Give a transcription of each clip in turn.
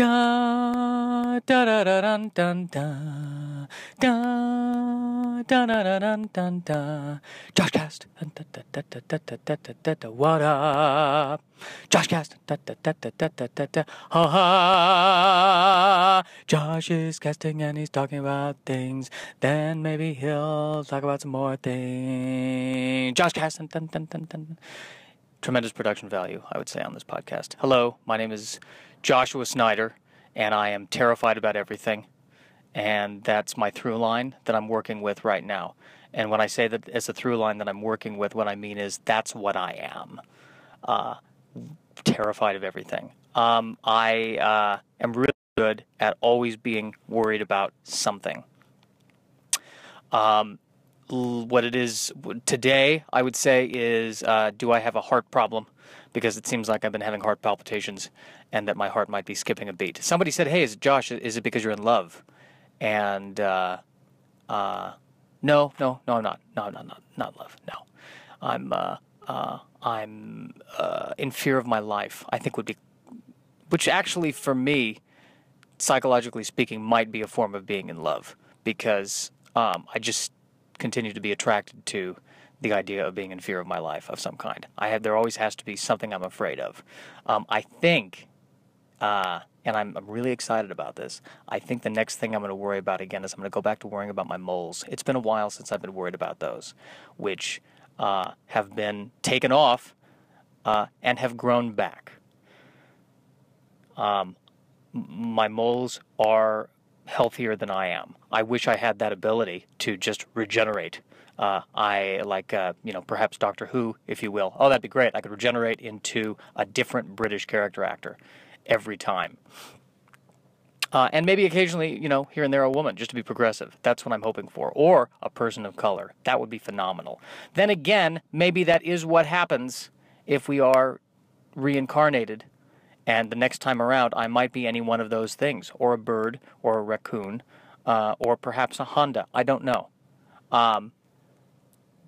Da da da da dun dun da da da da da dun dun da. Joshcast. Dun, da, da, da, da, da, da, da, da, da, da. What up? Joshcast. Da, da, da, da, da, da, da, da. Ha ha. Josh is casting and he's talking about things. Then maybe he'll talk about some more things. Joshcast. Dun, dun, dun, dun, dun. Tremendous production value, I would say, on this podcast. Hello, my name is Joshua Snyder, and I am terrified about everything. And that's my through line that I'm working with right now. And when I say that it's a through line that I'm working with, what I mean is that's what I am. Uh, terrified of everything. Um, I uh, am really good at always being worried about something. Um, what it is today, I would say, is uh, do I have a heart problem? Because it seems like I've been having heart palpitations and that my heart might be skipping a beat. Somebody said, "Hey, is Josh? Is it because you're in love?" And uh, uh, no, no, no, I'm not. No, I'm not. Not, not love. No, I'm. Uh, uh, I'm uh, in fear of my life. I think would be, which actually for me, psychologically speaking, might be a form of being in love because um, I just continue to be attracted to the idea of being in fear of my life of some kind. I have there always has to be something I'm afraid of. Um, I think, uh, and I'm, I'm really excited about this. I think the next thing I'm going to worry about again is I'm going to go back to worrying about my moles. It's been a while since I've been worried about those, which uh, have been taken off uh, and have grown back. Um, my moles are healthier than I am. I wish I had that ability to just regenerate. Uh, I like, uh, you know, perhaps Doctor Who, if you will. Oh, that'd be great. I could regenerate into a different British character actor every time. Uh, and maybe occasionally, you know, here and there a woman, just to be progressive. That's what I'm hoping for. Or a person of color. That would be phenomenal. Then again, maybe that is what happens if we are reincarnated. And the next time around, I might be any one of those things, or a bird, or a raccoon, uh, or perhaps a Honda. I don't know. Um,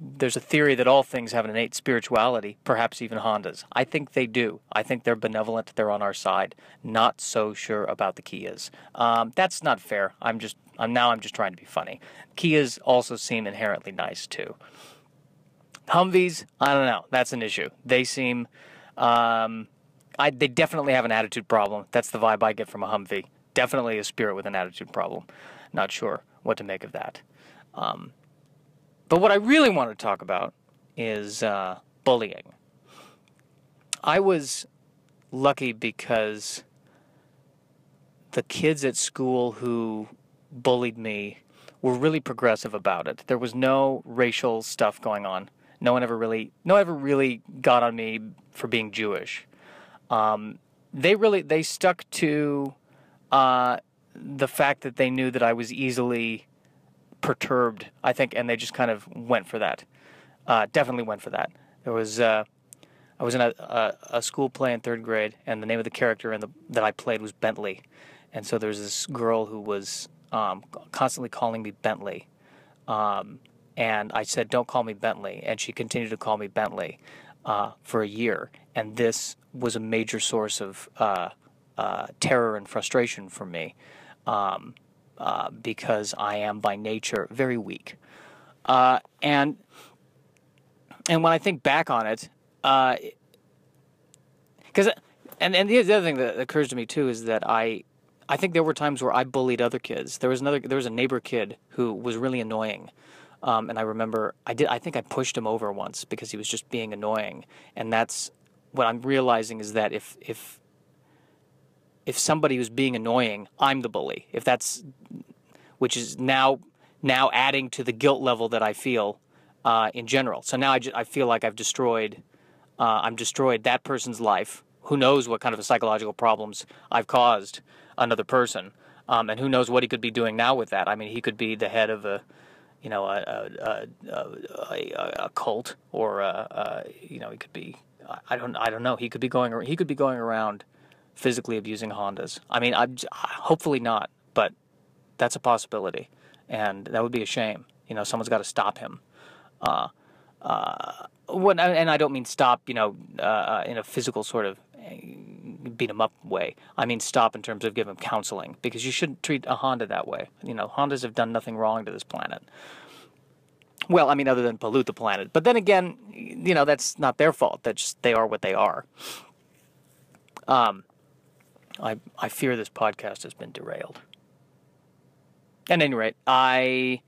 there's a theory that all things have an innate spirituality, perhaps even Hondas. I think they do. I think they're benevolent. They're on our side. Not so sure about the Kias. Um, that's not fair. I'm just. I'm now. I'm just trying to be funny. Kias also seem inherently nice too. Humvees, I don't know. That's an issue. They seem. Um, I, they definitely have an attitude problem. That's the vibe I get from a Humvee. Definitely a spirit with an attitude problem. Not sure what to make of that. Um, but what I really want to talk about is uh, bullying. I was lucky because the kids at school who bullied me were really progressive about it. There was no racial stuff going on. No one ever really, no one ever really got on me for being Jewish. Um, they really, they stuck to uh, the fact that they knew that I was easily perturbed, I think, and they just kind of went for that. Uh, definitely went for that. There was uh, I was in a, a, a school play in third grade, and the name of the character the, that I played was Bentley, and so there's this girl who was um, constantly calling me Bentley, um, and I said, "Don't call me Bentley," and she continued to call me Bentley uh, for a year, and this was a major source of uh, uh, terror and frustration for me. Um, uh, because I am by nature very weak. Uh, and and when I think back on it, because uh, and and the other thing that occurs to me too is that I I think there were times where I bullied other kids. There was another there was a neighbor kid who was really annoying. Um, and I remember I did I think I pushed him over once because he was just being annoying. And that's what I'm realizing is that if if if somebody was being annoying, I'm the bully. If that's which is now now adding to the guilt level that I feel uh, in general. So now I, ju- I feel like I've destroyed uh, I'm destroyed that person's life. Who knows what kind of psychological problems I've caused another person, um, and who knows what he could be doing now with that. I mean, he could be the head of a you know a a, a, a, a cult, or a, you know he could be I don't I don't know. He could be going he could be going around physically abusing Hondas. I mean, I'm hopefully not, but that's a possibility, and that would be a shame. You know, someone's got to stop him. Uh, uh, when, and I don't mean stop, you know, uh, in a physical sort of beat them up way. I mean stop in terms of give them counseling because you shouldn't treat a Honda that way. You know, Hondas have done nothing wrong to this planet. Well, I mean, other than pollute the planet. But then again, you know, that's not their fault. That's just, they are what they are. Um, I I fear this podcast has been derailed. At any rate, I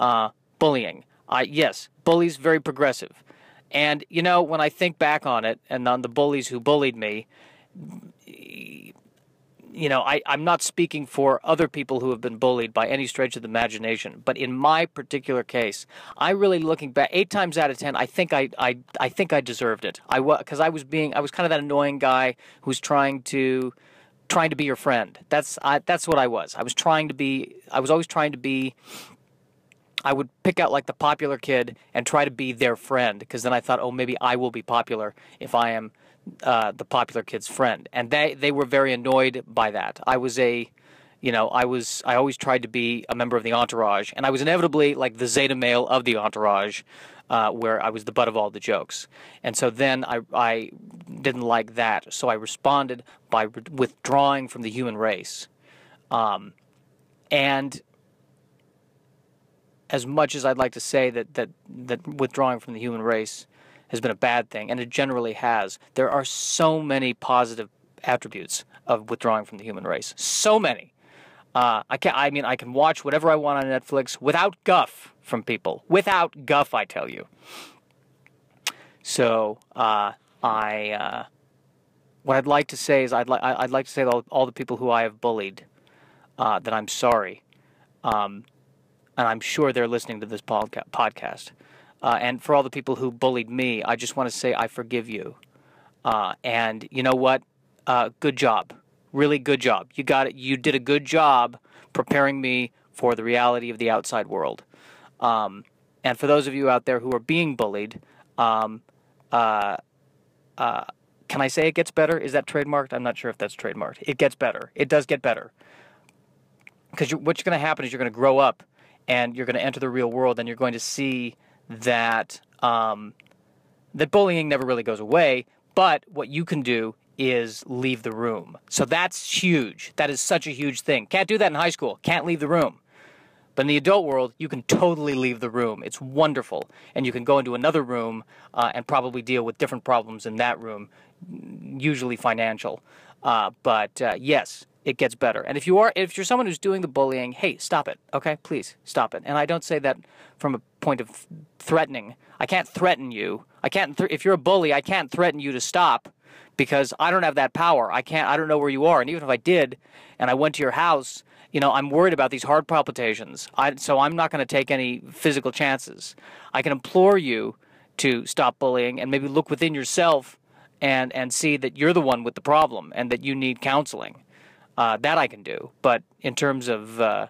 uh, bullying. I yes, bullies very progressive, and you know when I think back on it and on the bullies who bullied me, you know, I, I'm not speaking for other people who have been bullied by any stretch of the imagination, but in my particular case, I really looking back eight times out of ten, I think I I, I think I deserved it. I was because I was being I was kind of that annoying guy who's trying to trying to be your friend. That's I, that's what I was. I was trying to be. I was always trying to be. I would pick out like the popular kid and try to be their friend because then I thought, oh, maybe I will be popular if I am uh, the popular kid's friend, and they they were very annoyed by that. I was a, you know, I was I always tried to be a member of the entourage, and I was inevitably like the zeta male of the entourage, uh, where I was the butt of all the jokes. And so then I I didn't like that, so I responded by re- withdrawing from the human race, um, and. As much as I'd like to say that, that, that withdrawing from the human race has been a bad thing, and it generally has. There are so many positive attributes of withdrawing from the human race. So many. Uh, I can I mean I can watch whatever I want on Netflix without guff from people. Without guff, I tell you. So uh, I uh, what I'd like to say is I'd like I'd like to say to all, all the people who I have bullied uh, that I'm sorry, um, and I'm sure they're listening to this podca- podcast. Uh, and for all the people who bullied me, I just want to say I forgive you. Uh, and you know what? Good job. Really good job. You got it. You did a good job preparing me for the reality of the outside world. Um, and for those of you out there who are being bullied, um, uh, uh, can I say it gets better? Is that trademarked? I'm not sure if that's trademarked. It gets better. It does get better. Because what's going to happen is you're going to grow up and you're going to enter the real world and you're going to see that um, that bullying never really goes away, but what you can do is leave the room. So that's huge. That is such a huge thing. Can't do that in high school. Can't leave the room. But in the adult world, you can totally leave the room. It's wonderful. And you can go into another room uh, and probably deal with different problems in that room, usually financial. Uh, but uh, yes, it gets better. And if you are, if you're someone who's doing the bullying, hey, stop it. Okay, please stop it. And I don't say that from a point of threatening. I can't threaten you. I can't. Th- if you're a bully, I can't threaten you to stop because I don't have that power. I can't. I don't know where you are. And even if I did, and I went to your house, you know, I'm worried about these heart palpitations. I, so I'm not going to take any physical chances. I can implore you to stop bullying and maybe look within yourself and and see that you're the one with the problem and that you need counseling. Uh, that I can do. But in terms of uh,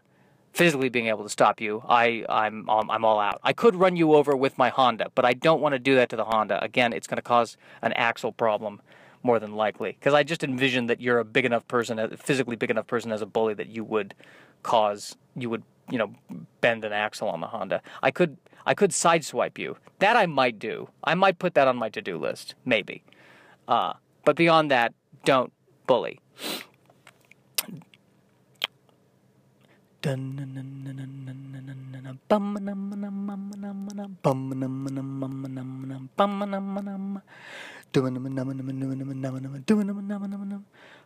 physically being able to stop you, I, I'm, I'm all out. I could run you over with my Honda, but I don't want to do that to the Honda. Again, it's going to cause an axle problem more than likely. Because I just envision that you're a big enough person, a physically big enough person as a bully that you would cause, you would, you know, bend an axle on the Honda. I could, I could sideswipe you. That I might do. I might put that on my to-do list, maybe. Uh, but beyond that, don't bully.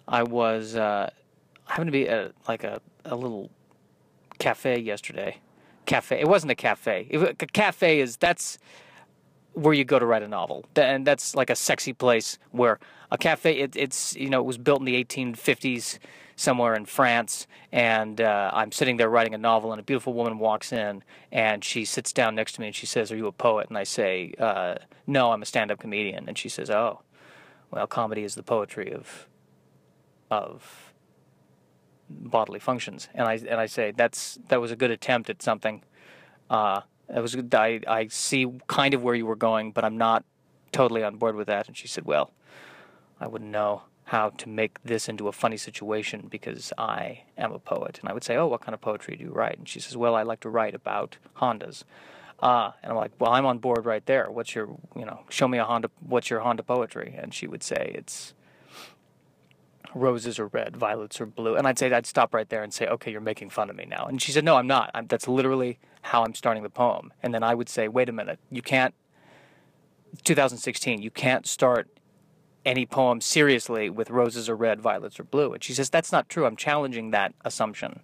I was uh, I happened to be at like a, a little cafe yesterday. Cafe. It wasn't a cafe. It, a cafe is that's where you go to write a novel, and that's like a sexy place where a cafe. It, it's you know it was built in the 1850s somewhere in France, and uh, I'm sitting there writing a novel, and a beautiful woman walks in, and she sits down next to me, and she says, "Are you a poet?" And I say, uh, "No, I'm a stand-up comedian." And she says, "Oh, well, comedy is the poetry of of bodily functions." And I and I say, "That's that was a good attempt at something." Uh, it was I I see kind of where you were going, but I'm not totally on board with that. And she said, "Well, I wouldn't know." How to make this into a funny situation because I am a poet. And I would say, Oh, what kind of poetry do you write? And she says, Well, I like to write about Hondas. Uh, and I'm like, Well, I'm on board right there. What's your, you know, show me a Honda, what's your Honda poetry? And she would say, It's, roses are red, violets are blue. And I'd say, I'd stop right there and say, okay, you're making fun of me now. And she said, no, I'm not. I'm, that's literally how I'm starting the poem. And then I would say, wait a minute, you can't, 2016, you can't start any poem seriously with roses are red, violets are blue. And she says, that's not true. I'm challenging that assumption.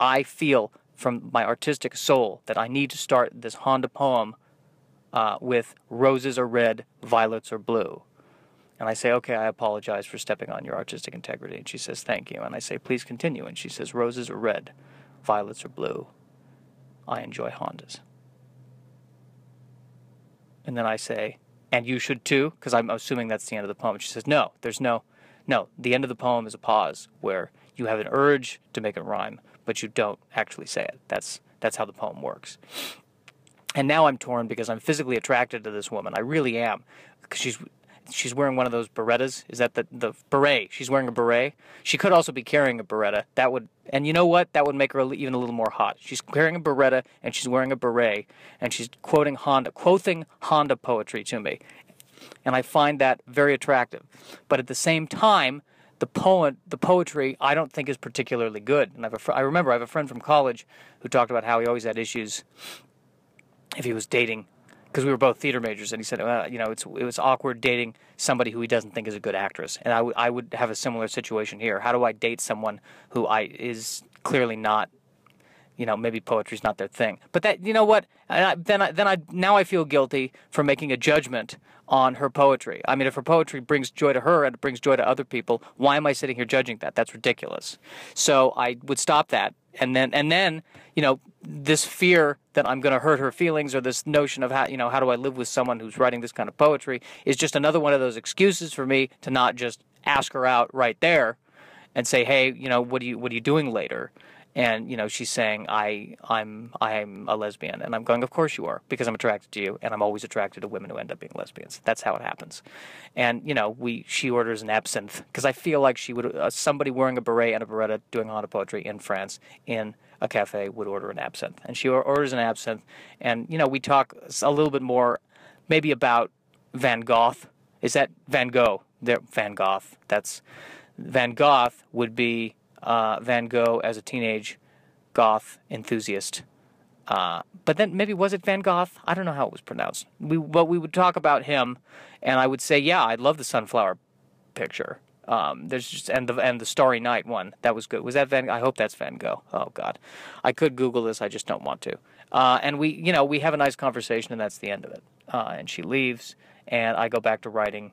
I feel from my artistic soul that I need to start this Honda poem uh, with roses are red, violets are blue. And I say, okay, I apologize for stepping on your artistic integrity. And she says, thank you. And I say, please continue. And she says, roses are red, violets are blue. I enjoy Hondas. And then I say, and you should too, because I'm assuming that's the end of the poem. She says, no, there's no, no. The end of the poem is a pause where you have an urge to make it rhyme, but you don't actually say it. That's that's how the poem works. And now I'm torn because I'm physically attracted to this woman. I really am, because she's she's wearing one of those berettas. Is that the the beret? She's wearing a beret. She could also be carrying a beretta. That would, and you know what? That would make her even a little more hot. She's carrying a beretta and she's wearing a beret and she's quoting Honda, quoting Honda poetry to me, and I find that very attractive. But at the same time, the poet, the poetry, I don't think is particularly good. And I, fr- I remember I have a friend from college who talked about how he always had issues if he was dating because we were both theater majors, and he said, well, you know, it's it was awkward dating somebody who he doesn't think is a good actress, and I, I would have a similar situation here. How do I date someone who I is clearly not, you know, maybe poetry's not their thing? But that, you know what? I, then I, then I now I feel guilty for making a judgment on her poetry. I mean, if her poetry brings joy to her and it brings joy to other people, why am I sitting here judging that? That's ridiculous. So I would stop that, and then and then you know this fear that I'm going to hurt her feelings or this notion of how you know how do I live with someone who's writing this kind of poetry is just another one of those excuses for me to not just ask her out right there and say hey you know what are you what are you doing later and you know she's saying I I'm I'm a lesbian and I'm going of course you are because I'm attracted to you and I'm always attracted to women who end up being lesbians that's how it happens and you know we she orders an absinthe because I feel like she would uh, somebody wearing a beret and a beretta doing Honda poetry in France in a cafe would order an absinthe. And she orders an absinthe, and you know we talk a little bit more, maybe about Van Gogh. Is that Van Gogh? There, Van Gogh. That's Van Gogh would be uh, Van Gogh as a teenage goth enthusiast. Uh, but then maybe was it Van Gogh? I don't know how it was pronounced. We but we would talk about him, and I would say, yeah, I love the sunflower picture. Um, there's just and the and the Starry Night one that was good. Was that Van? I hope that's Van Gogh. Oh God, I could Google this. I just don't want to. Uh, and we, you know, we have a nice conversation, and that's the end of it. Uh, and she leaves, and I go back to writing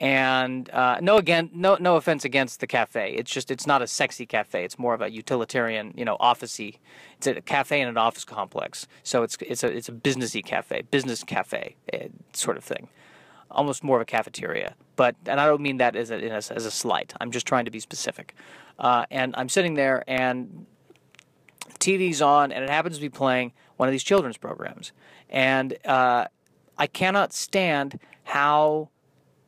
And uh, no, again, no, no offense against the cafe. It's just it's not a sexy cafe. It's more of a utilitarian, you know, officey. It's a cafe in an office complex. So it's it's a it's a businessy cafe, business cafe uh, sort of thing, almost more of a cafeteria. But and I don't mean that as a, as a slight. I'm just trying to be specific. Uh, and I'm sitting there, and TV's on, and it happens to be playing one of these children's programs. And uh, I cannot stand how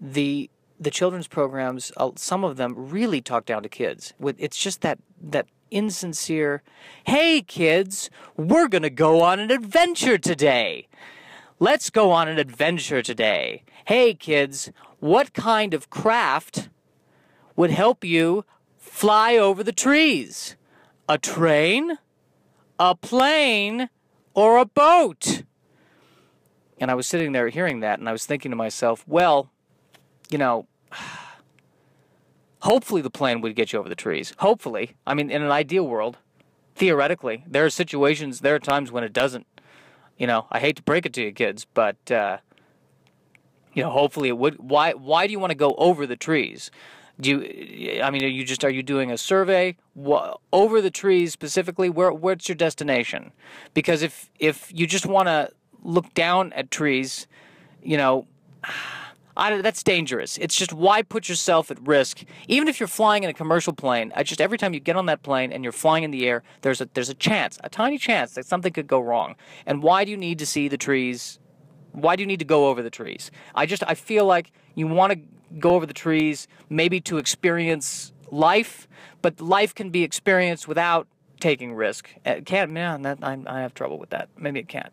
the the children's programs, uh, some of them really talk down to kids. With it's just that that insincere, "Hey kids, we're gonna go on an adventure today. Let's go on an adventure today. Hey kids, what kind of craft would help you fly over the trees? A train?" a plane or a boat. And I was sitting there hearing that, and I was thinking to myself, well, you know, hopefully the plane would get you over the trees. Hopefully. I mean, in an ideal world, theoretically, there are situations, there are times when it doesn't. You know, I hate to break it to you kids, but, uh, you know, hopefully it would. Why, why do you want to go over the trees? Do you? I mean, are you just are you doing a survey over the trees specifically? Where where's your destination? Because if if you just want to look down at trees, you know, I, that's dangerous. It's just why put yourself at risk, even if you're flying in a commercial plane. I just every time you get on that plane and you're flying in the air, there's a there's a chance, a tiny chance that something could go wrong. And why do you need to see the trees? Why do you need to go over the trees? I just I feel like you want to go over the trees maybe to experience life, but life can be experienced without taking risk. It can't man, that I, I have trouble with that. Maybe it can't.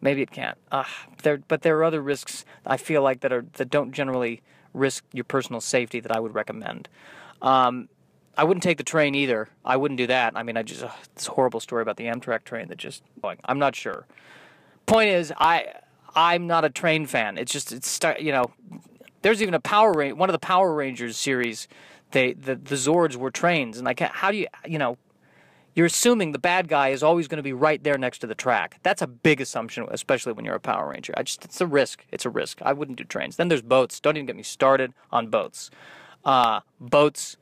Maybe it can't. Uh, there, but there are other risks I feel like that are that don't generally risk your personal safety that I would recommend. Um, I wouldn't take the train either. I wouldn't do that. I mean, I just uh, this horrible story about the Amtrak train that just. I'm not sure. Point is, I I'm not a train fan. It's just it's you know, there's even a Power Ranger. One of the Power Rangers series, they the the Zords were trains, and like how do you you know you're assuming the bad guy is always going to be right there next to the track. That's a big assumption, especially when you're a Power Ranger. I just it's a risk. It's a risk. I wouldn't do trains. Then there's boats. Don't even get me started on boats. Uh, boats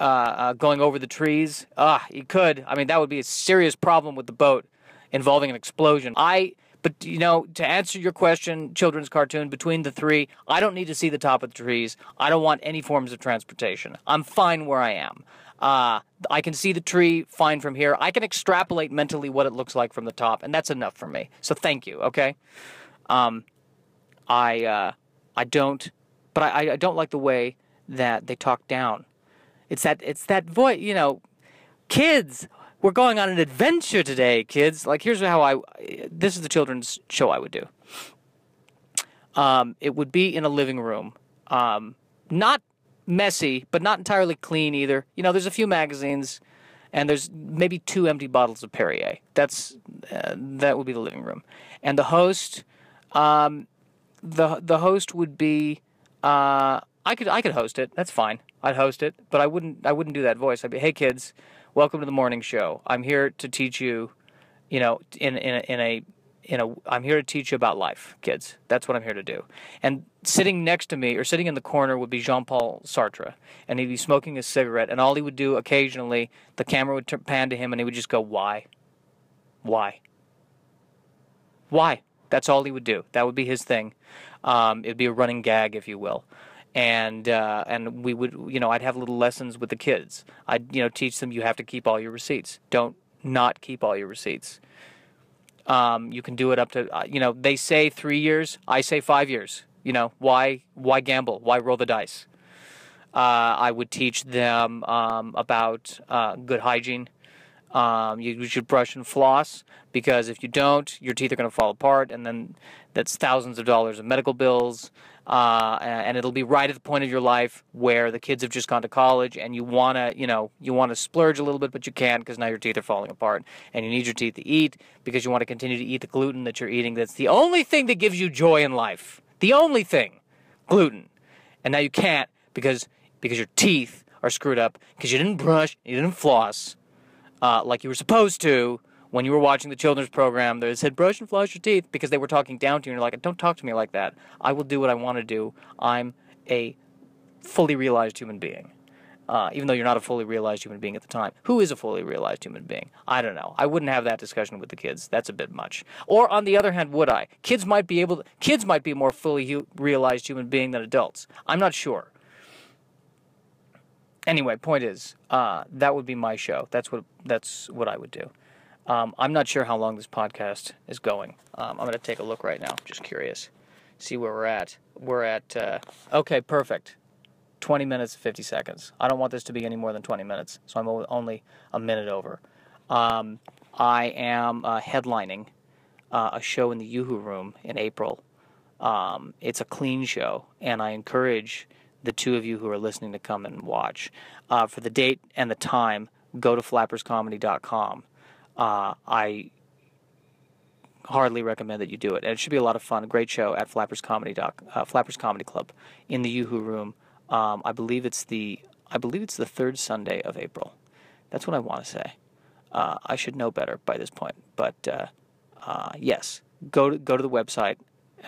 uh, uh, going over the trees. Ah, you could. I mean, that would be a serious problem with the boat involving an explosion. I. But you know, to answer your question, children's cartoon between the three, I don't need to see the top of the trees. I don't want any forms of transportation. I'm fine where I am. Uh, I can see the tree fine from here. I can extrapolate mentally what it looks like from the top, and that's enough for me. So thank you. Okay. Um, I uh, I don't, but I, I don't like the way that they talk down. It's that it's that voice. You know, kids. We're going on an adventure today, kids. Like here's how I. This is the children's show I would do. Um, it would be in a living room. Um, not messy, but not entirely clean either. You know, there's a few magazines, and there's maybe two empty bottles of Perrier. That's uh, that would be the living room, and the host, um, the the host would be. Uh, I could I could host it. That's fine. I'd host it, but I wouldn't I wouldn't do that voice. I'd be, hey kids, welcome to the morning show. I'm here to teach you, you know, in in a, in a you know, I'm here to teach you about life, kids. That's what I'm here to do. And sitting next to me or sitting in the corner would be Jean Paul Sartre. And he'd be smoking a cigarette. And all he would do occasionally, the camera would pan to him and he would just go, Why? Why? Why? That's all he would do. That would be his thing. Um, it'd be a running gag, if you will. And uh, and we would, you know, I'd have little lessons with the kids. I'd, you know, teach them you have to keep all your receipts. Don't not keep all your receipts um, you can do it up to, uh, you know, they say three years. I say five years. You know, why why gamble? Why roll the dice? Uh, I would teach them um, about uh, good hygiene. Um, you, you, should brush and floss because if you don't, your teeth are going to fall apart, and then that's thousands of dollars of medical bills uh, and it'll be right at the point of your life where the kids have just gone to college and you want to you know you want to splurge a little bit but you can't because now your teeth are falling apart and you need your teeth to eat because you want to continue to eat the gluten that you're eating. That's the only thing that gives you joy in life. The only thing. Gluten. And now you can't because because your teeth are screwed up because you didn't brush you didn't floss uh, like you were supposed to when you were watching the children's program that said brush and floss your teeth because they were talking down to you and you're like, don't talk to me like that. I will do what I want to do. I'm a fully realized human being. Uh, even though you're not a fully realized human being at the time. Who is a fully realized human being? I don't know. I wouldn't have that discussion with the kids. That's a bit much. Or on the other hand, would I? Kids might be able. To, kids might be more fully hu- realized human being than adults. I'm not sure. Anyway, point is, uh, that would be my show. That's what that's what I would do. Um, I'm not sure how long this podcast is going. Um, I'm going to take a look right now. Just curious. See where we're at. We're at, uh, okay, perfect. 20 minutes, 50 seconds. I don't want this to be any more than 20 minutes, so I'm only a minute over. Um, I am uh, headlining uh, a show in the Yoo-Hoo Room in April. Um, it's a clean show, and I encourage the two of you who are listening to come and watch. Uh, for the date and the time, go to flapperscomedy.com uh, I hardly recommend that you do it. And it should be a lot of fun. A great show at Flappers Comedy Doc, uh, Flappers Comedy Club in the Yoo-Hoo Room. Um, I believe it's the I believe it's the third Sunday of April. That's what I want to say. Uh, I should know better by this point, but uh, uh yes, go to go to the website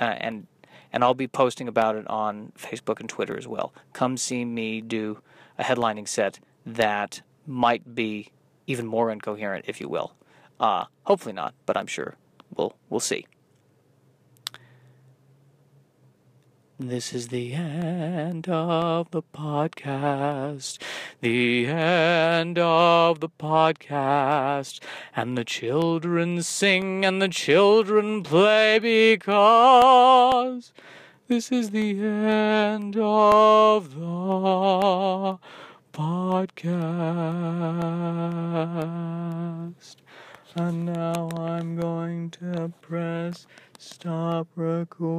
uh, and and I'll be posting about it on Facebook and Twitter as well. Come see me do a headlining set that might be even more incoherent, if you will. Uh, hopefully not, but I'm sure we'll we'll see. This is the end of the podcast. The end of the podcast. And the children sing and the children play because this is the end of the podcast. And now I'm going to press stop record.